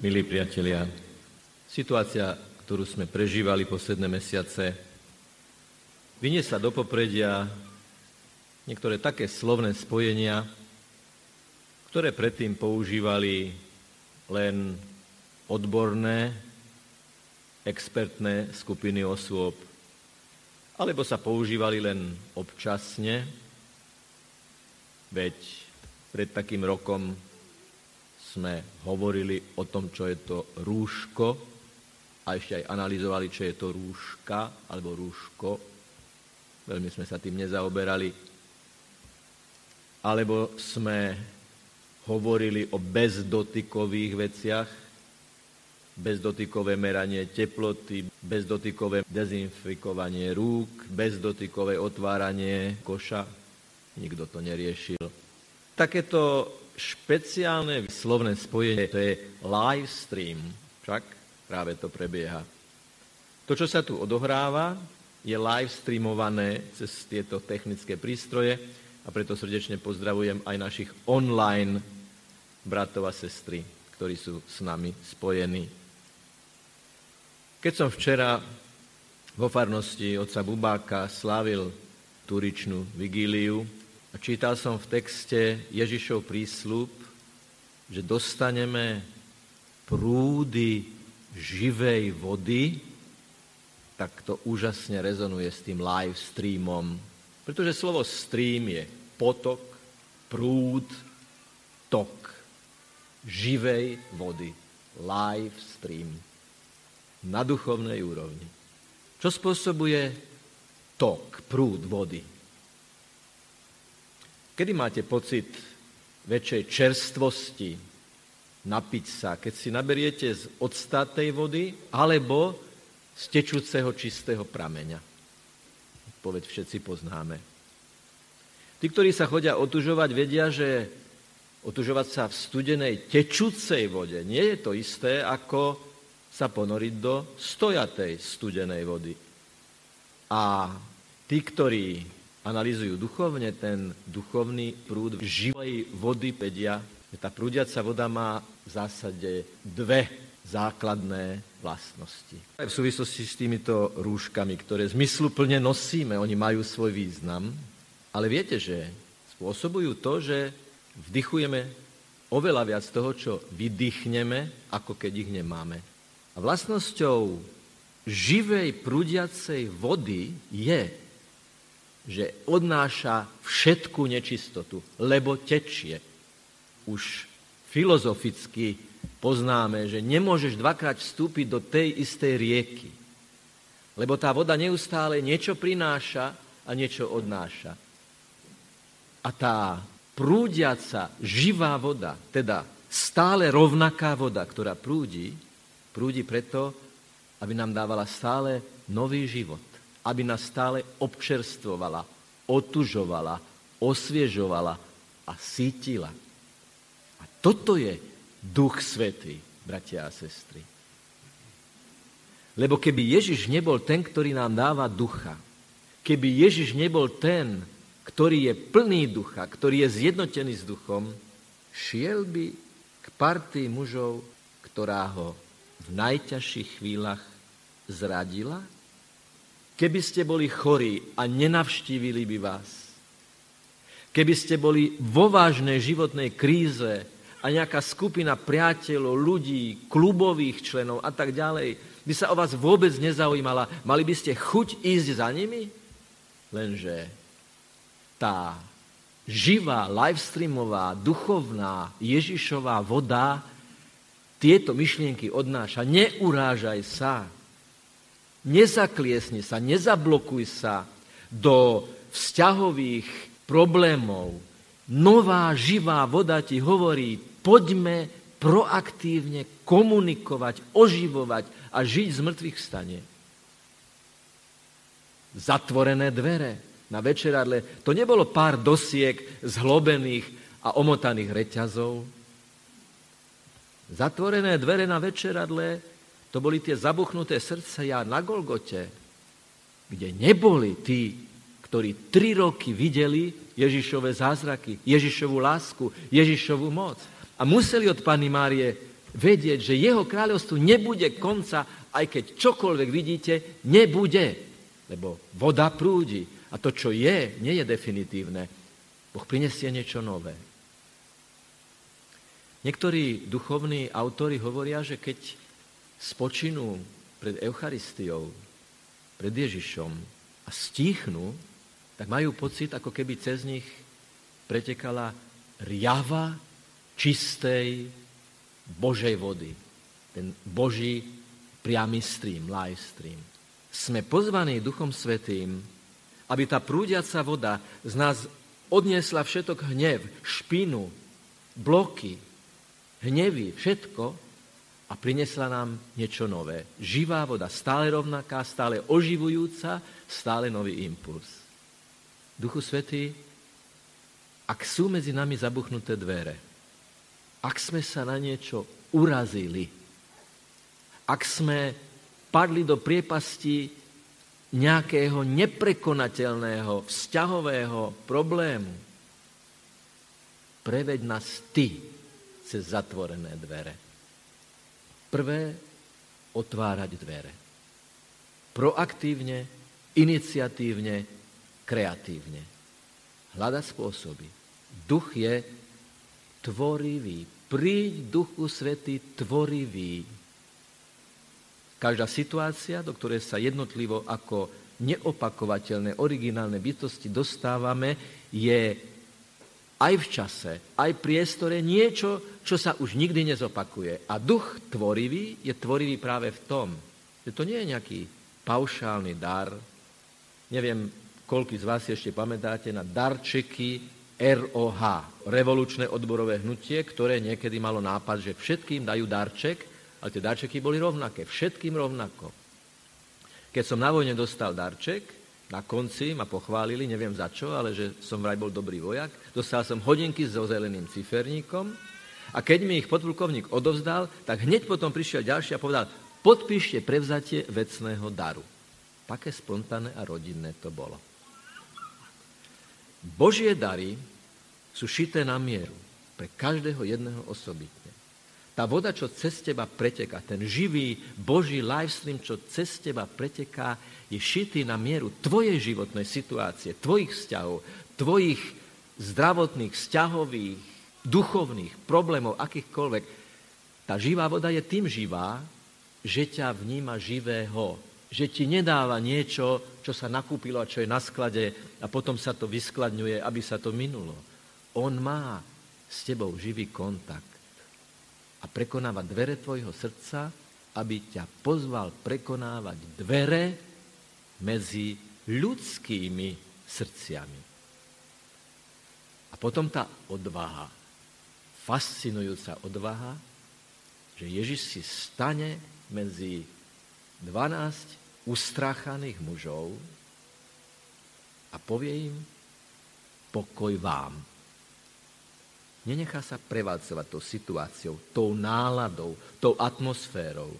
Milí priatelia, situácia, ktorú sme prežívali posledné mesiace, vynie sa do popredia niektoré také slovné spojenia, ktoré predtým používali len odborné, expertné skupiny osôb, alebo sa používali len občasne, veď pred takým rokom sme hovorili o tom, čo je to rúško a ešte aj analyzovali, čo je to rúška alebo rúško. Veľmi sme sa tým nezaoberali. Alebo sme hovorili o bezdotykových veciach, bezdotykové meranie teploty, bezdotykové dezinfikovanie rúk, bezdotykové otváranie koša. Nikto to neriešil. Takéto špeciálne slovné spojenie, to je live stream, však práve to prebieha. To, čo sa tu odohráva, je live streamované cez tieto technické prístroje a preto srdečne pozdravujem aj našich online bratov a sestry, ktorí sú s nami spojení. Keď som včera vo farnosti otca Bubáka slávil turičnú vigíliu, a čítal som v texte Ježišov prísľub, že dostaneme prúdy živej vody, tak to úžasne rezonuje s tým live streamom. Pretože slovo stream je potok, prúd, tok živej vody. Live stream. Na duchovnej úrovni. Čo spôsobuje tok, prúd vody? Kedy máte pocit väčšej čerstvosti napiť sa, keď si naberiete z odstatej vody alebo z tečúceho čistého prameňa? Odpoveď všetci poznáme. Tí, ktorí sa chodia otužovať, vedia, že otužovať sa v studenej tečúcej vode nie je to isté, ako sa ponoriť do stojatej studenej vody. A tí, ktorí analizujú duchovne, ten duchovný prúd živej vody pedia, tá prúdiaca voda má v zásade dve základné vlastnosti. Aj v súvislosti s týmito rúškami, ktoré zmysluplne nosíme, oni majú svoj význam, ale viete, že spôsobujú to, že vdychujeme oveľa viac toho, čo vydýchneme, ako keď ich nemáme. A vlastnosťou živej prúdiacej vody je, že odnáša všetku nečistotu, lebo tečie. Už filozoficky poznáme, že nemôžeš dvakrát vstúpiť do tej istej rieky, lebo tá voda neustále niečo prináša a niečo odnáša. A tá prúdiaca, živá voda, teda stále rovnaká voda, ktorá prúdi, prúdi preto, aby nám dávala stále nový život aby nás stále občerstvovala, otužovala, osviežovala a sítila. A toto je Duch Svetý, bratia a sestry. Lebo keby Ježiš nebol ten, ktorý nám dáva ducha, keby Ježiš nebol ten, ktorý je plný ducha, ktorý je zjednotený s duchom, šiel by k partii mužov, ktorá ho v najťažších chvíľach zradila Keby ste boli chorí a nenavštívili by vás, keby ste boli vo vážnej životnej kríze a nejaká skupina priateľov, ľudí, klubových členov a tak ďalej, by sa o vás vôbec nezaujímala, mali by ste chuť ísť za nimi? Lenže tá živá, livestreamová, duchovná Ježišová voda tieto myšlienky odnáša. Neurážaj sa. Nezakliesni sa, nezablokuj sa do vzťahových problémov. Nová živá voda ti hovorí, poďme proaktívne komunikovať, oživovať a žiť z mŕtvych stane. Zatvorené dvere na večeradle, to nebolo pár dosiek zhlobených a omotaných reťazov. Zatvorené dvere na večeradle to boli tie zabuchnuté srdcia na Golgote, kde neboli tí, ktorí tri roky videli Ježišové zázraky, Ježišovú lásku, Ježišovú moc. A museli od Pany Márie vedieť, že jeho kráľovstvu nebude konca, aj keď čokoľvek vidíte, nebude. Lebo voda prúdi a to, čo je, nie je definitívne. Boh prinesie niečo nové. Niektorí duchovní autory hovoria, že keď spočinú pred Eucharistiou, pred Ježišom a stíchnú, tak majú pocit, ako keby cez nich pretekala riava čistej Božej vody. Ten Boží priamy stream, live stream. Sme pozvaní Duchom Svetým, aby tá prúdiaca voda z nás odniesla všetok hnev, špinu, bloky, hnevy, všetko, a prinesla nám niečo nové. Živá voda, stále rovnaká, stále oživujúca, stále nový impuls. Duchu Svetý, ak sú medzi nami zabuchnuté dvere, ak sme sa na niečo urazili, ak sme padli do priepasti nejakého neprekonateľného vzťahového problému, preveď nás ty cez zatvorené dvere. Prvé, otvárať dvere. Proaktívne, iniciatívne, kreatívne. Hľadať spôsoby. Duch je tvorivý. Príď Duchu Svety tvorivý. Každá situácia, do ktorej sa jednotlivo ako neopakovateľné, originálne bytosti dostávame, je aj v čase, aj v priestore niečo, čo sa už nikdy nezopakuje. A duch tvorivý je tvorivý práve v tom, že to nie je nejaký paušálny dar. Neviem, koľko z vás ešte pamätáte na darčeky ROH, revolučné odborové hnutie, ktoré niekedy malo nápad, že všetkým dajú darček, ale tie darčeky boli rovnaké, všetkým rovnako. Keď som na vojne dostal darček, na konci ma pochválili, neviem za čo, ale že som vraj bol dobrý vojak. Dostal som hodinky so zeleným ciferníkom a keď mi ich podplukovník odovzdal, tak hneď potom prišiel ďalší a povedal, podpíšte prevzatie vecného daru. Také spontánne a rodinné to bolo. Božie dary sú šité na mieru pre každého jedného osobitne. Tá voda, čo cez teba preteká, ten živý Boží livestream, čo cez teba preteká, je šitý na mieru tvojej životnej situácie, tvojich vzťahov, tvojich zdravotných, vzťahových, duchovných problémov, akýchkoľvek. Tá živá voda je tým živá, že ťa vníma živého, že ti nedáva niečo, čo sa nakúpilo a čo je na sklade a potom sa to vyskladňuje, aby sa to minulo. On má s tebou živý kontakt a prekonávať dvere tvojho srdca, aby ťa pozval prekonávať dvere medzi ľudskými srdciami. A potom tá odvaha, fascinujúca odvaha, že Ježiš si stane medzi 12 ustráchaných mužov a povie im, pokoj vám. Nenechá sa prevádzovať tou situáciou, tou náladou, tou atmosférou,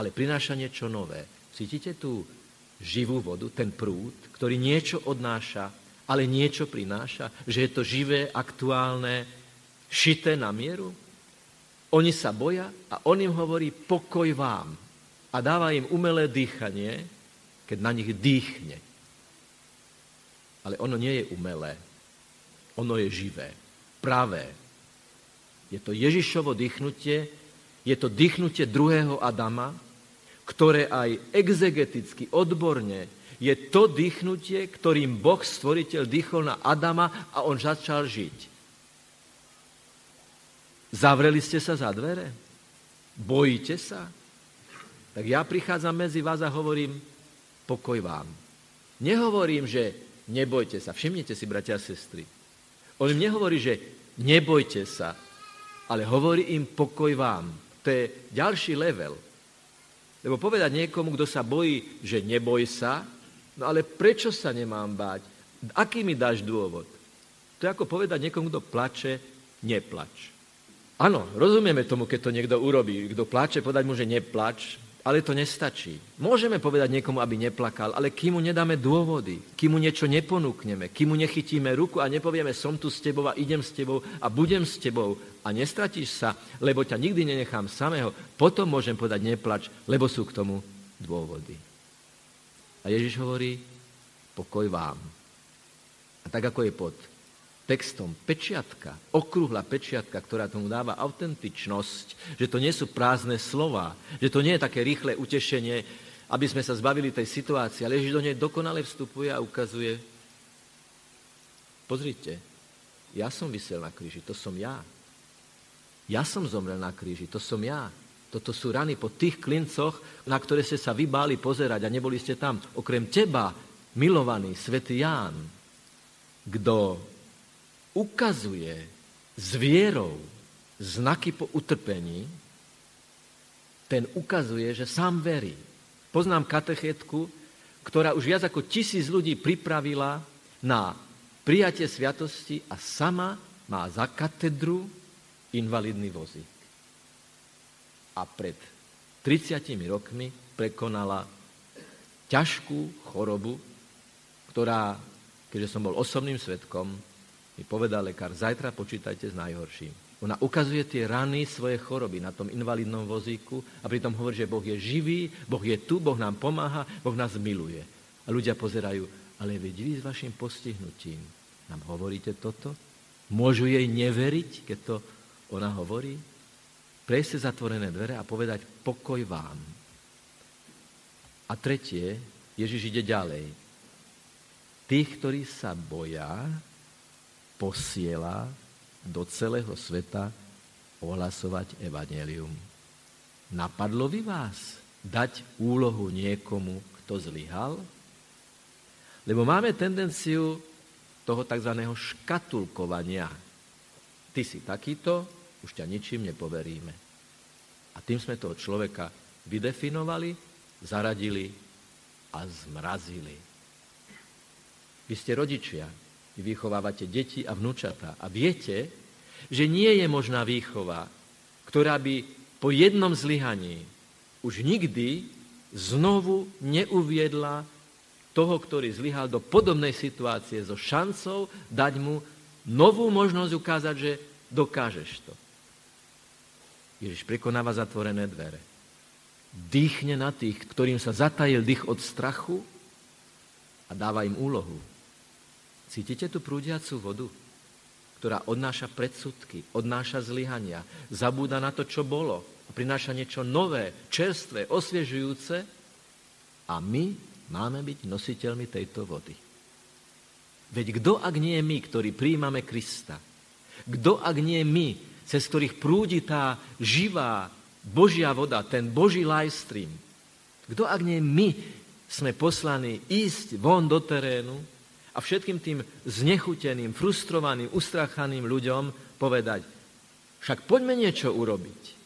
ale prináša niečo nové. Cítite tú živú vodu, ten prúd, ktorý niečo odnáša, ale niečo prináša, že je to živé, aktuálne, šité na mieru? Oni sa boja a on im hovorí pokoj vám a dáva im umelé dýchanie, keď na nich dýchne. Ale ono nie je umelé, ono je živé, pravé. Je to Ježišovo dýchnutie, je to dýchnutie druhého Adama, ktoré aj exegeticky, odborne, je to dýchnutie, ktorým Boh, stvoriteľ, dýchol na Adama a on začal žiť. Zavreli ste sa za dvere? Bojíte sa? Tak ja prichádzam medzi vás a hovorím, pokoj vám. Nehovorím, že nebojte sa. Všimnite si, bratia a sestry. On im nehovorí, že nebojte sa, ale hovorí im pokoj vám. To je ďalší level. Lebo povedať niekomu, kto sa bojí, že neboj sa, no ale prečo sa nemám báť? Aký mi dáš dôvod? To je ako povedať niekomu, kto plače, neplač. Áno, rozumieme tomu, keď to niekto urobí. Kto plače, povedať mu, že neplač, Ale to nestačí. Môžeme povedať niekomu, aby neplakal, ale kým mu nedáme dôvody, kým mu niečo neponúkneme, kým mu nechytíme ruku a nepovieme, som tu s tebou a idem s tebou a budem s tebou a nestratíš sa, lebo ťa nikdy nenechám samého, potom môžem povedať, neplač, lebo sú k tomu dôvody. A Ježiš hovorí, pokoj vám. A tak ako je pod textom pečiatka, okrúhla pečiatka, ktorá tomu dáva autentičnosť, že to nie sú prázdne slova, že to nie je také rýchle utešenie, aby sme sa zbavili tej situácie, ale Ježiš do nej dokonale vstupuje a ukazuje, pozrite, ja som vysel na kríži, to som ja. Ja som zomrel na kríži, to som ja. Toto sú rany po tých klincoch, na ktoré ste sa vybáli pozerať a neboli ste tam. Okrem teba, milovaný svätý Ján, kto ukazuje s vierou znaky po utrpení, ten ukazuje, že sám verí. Poznám katechetku, ktorá už viac ako tisíc ľudí pripravila na prijatie sviatosti a sama má za katedru invalidný vozík. A pred 30 rokmi prekonala ťažkú chorobu, ktorá, keďže som bol osobným svetkom, mi povedal lekár, zajtra počítajte s najhorším. Ona ukazuje tie rany svoje choroby na tom invalidnom vozíku a pritom hovorí, že Boh je živý, Boh je tu, Boh nám pomáha, Boh nás miluje. A ľudia pozerajú, ale veď vy s vašim postihnutím nám hovoríte toto? Môžu jej neveriť, keď to ona hovorí? Prejsť zatvorené dvere a povedať pokoj vám. A tretie, Ježiš ide ďalej. Tých, ktorí sa boja, posiela do celého sveta ohlasovať evanelium. Napadlo by vás dať úlohu niekomu, kto zlyhal? Lebo máme tendenciu toho tzv. škatulkovania. Ty si takýto, už ťa ničím nepoveríme. A tým sme toho človeka vydefinovali, zaradili a zmrazili. Vy ste rodičia, vy vychovávate deti a vnúčata. A viete, že nie je možná výchova, ktorá by po jednom zlyhaní už nikdy znovu neuviedla toho, ktorý zlyhal do podobnej situácie so šancou dať mu novú možnosť ukázať, že dokážeš to. Ježiš prekonáva zatvorené dvere. Dýchne na tých, ktorým sa zatajil dých od strachu a dáva im úlohu. Cítite tú prúdiacú vodu, ktorá odnáša predsudky, odnáša zlyhania, zabúda na to, čo bolo a prináša niečo nové, čerstvé, osviežujúce? A my máme byť nositeľmi tejto vody. Veď kto, ak nie je my, ktorí príjmame Krista, kto, ak nie je my, cez ktorých prúdi tá živá Božia voda, ten Boží live stream, kto, ak nie my, sme poslaní ísť von do terénu a všetkým tým znechuteným, frustrovaným, ustrachaným ľuďom povedať, však poďme niečo urobiť.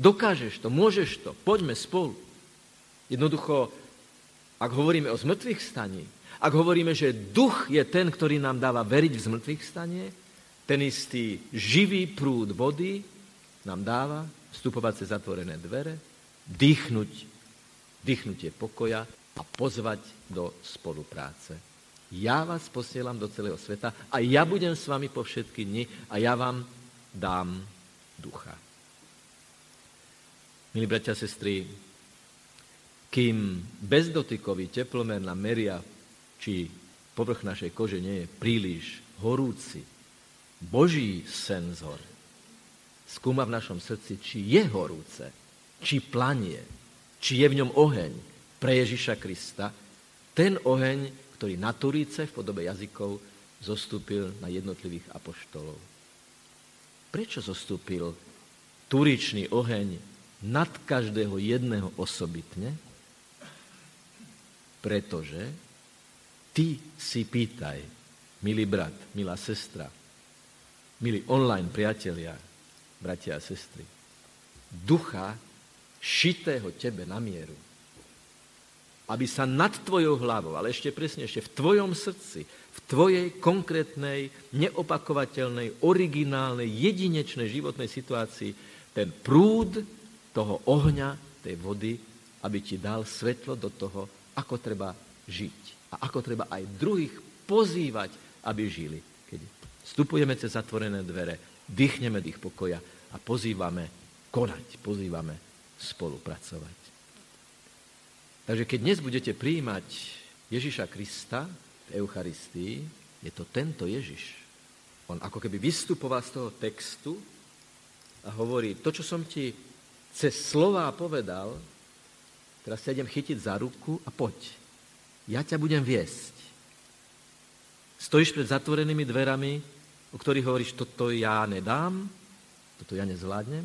Dokážeš to, môžeš to, poďme spolu. Jednoducho, ak hovoríme o zmrtvých staní, ak hovoríme, že duch je ten, ktorý nám dáva veriť v zmrtvých stanie, ten istý živý prúd vody nám dáva vstupovať cez zatvorené dvere, dýchnuť, dýchnutie pokoja a pozvať do spolupráce. Ja vás posielam do celého sveta a ja budem s vami po všetky dni a ja vám dám ducha. Milí bratia a sestry, kým bezdotykový teplomer na meria, či povrch našej kože nie je príliš horúci, Boží senzor skúma v našom srdci, či je horúce, či planie, či je v ňom oheň pre Ježiša Krista, ten oheň ktorý na Turíce v podobe jazykov zostúpil na jednotlivých apoštolov. Prečo zostúpil turičný oheň nad každého jedného osobitne? Pretože ty si pýtaj, milý brat, milá sestra, milí online priatelia, bratia a sestry, ducha šitého tebe na mieru, aby sa nad tvojou hlavou, ale ešte presnejšie v tvojom srdci, v tvojej konkrétnej, neopakovateľnej, originálnej, jedinečnej životnej situácii ten prúd toho ohňa, tej vody, aby ti dal svetlo do toho, ako treba žiť. A ako treba aj druhých pozývať, aby žili. Keď vstupujeme cez zatvorené dvere, dýchneme dých pokoja a pozývame konať, pozývame spolupracovať. Takže keď dnes budete prijímať Ježiša Krista v Eucharistii, je to tento Ježiš. On ako keby vystupoval z toho textu a hovorí, to, čo som ti cez slová povedal, teraz sa idem chytiť za ruku a poď. Ja ťa budem viesť. Stojíš pred zatvorenými dverami, o ktorých hovoríš, toto ja nedám, toto ja nezvládnem,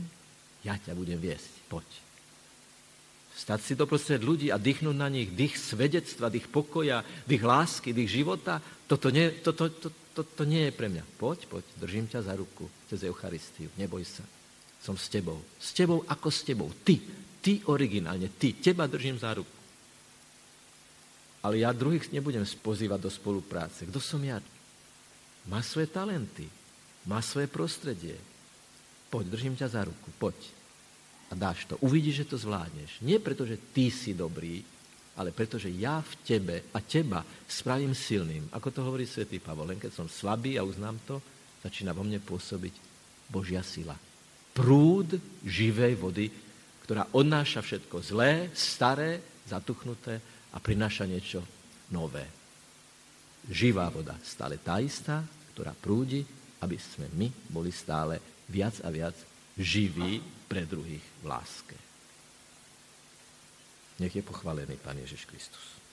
ja ťa budem viesť, poď. Stať si to prostred ľudí a dýchnuť na nich dých svedectva, dých pokoja, dých lásky, dých života, toto nie, to, to, to, to, to nie je pre mňa. Poď, poď, držím ťa za ruku cez Eucharistiu, neboj sa. Som s tebou. S tebou ako s tebou. Ty, ty originálne, ty, teba držím za ruku. Ale ja druhých nebudem spozývať do spolupráce. Kto som ja? Má svoje talenty, má svoje prostredie. Poď, držím ťa za ruku, poď a dáš to. Uvidíš, že to zvládneš. Nie preto, že ty si dobrý, ale preto, že ja v tebe a teba spravím silným. Ako to hovorí svätý Pavol. Len keď som slabý a uznám to, začína vo mne pôsobiť Božia sila. Prúd živej vody, ktorá odnáša všetko zlé, staré, zatuchnuté a prináša niečo nové. Živá voda, stále tá istá, ktorá prúdi, aby sme my boli stále viac a viac živí pre druhých v láske. Nech je pochválený Pán Ježiš Kristus.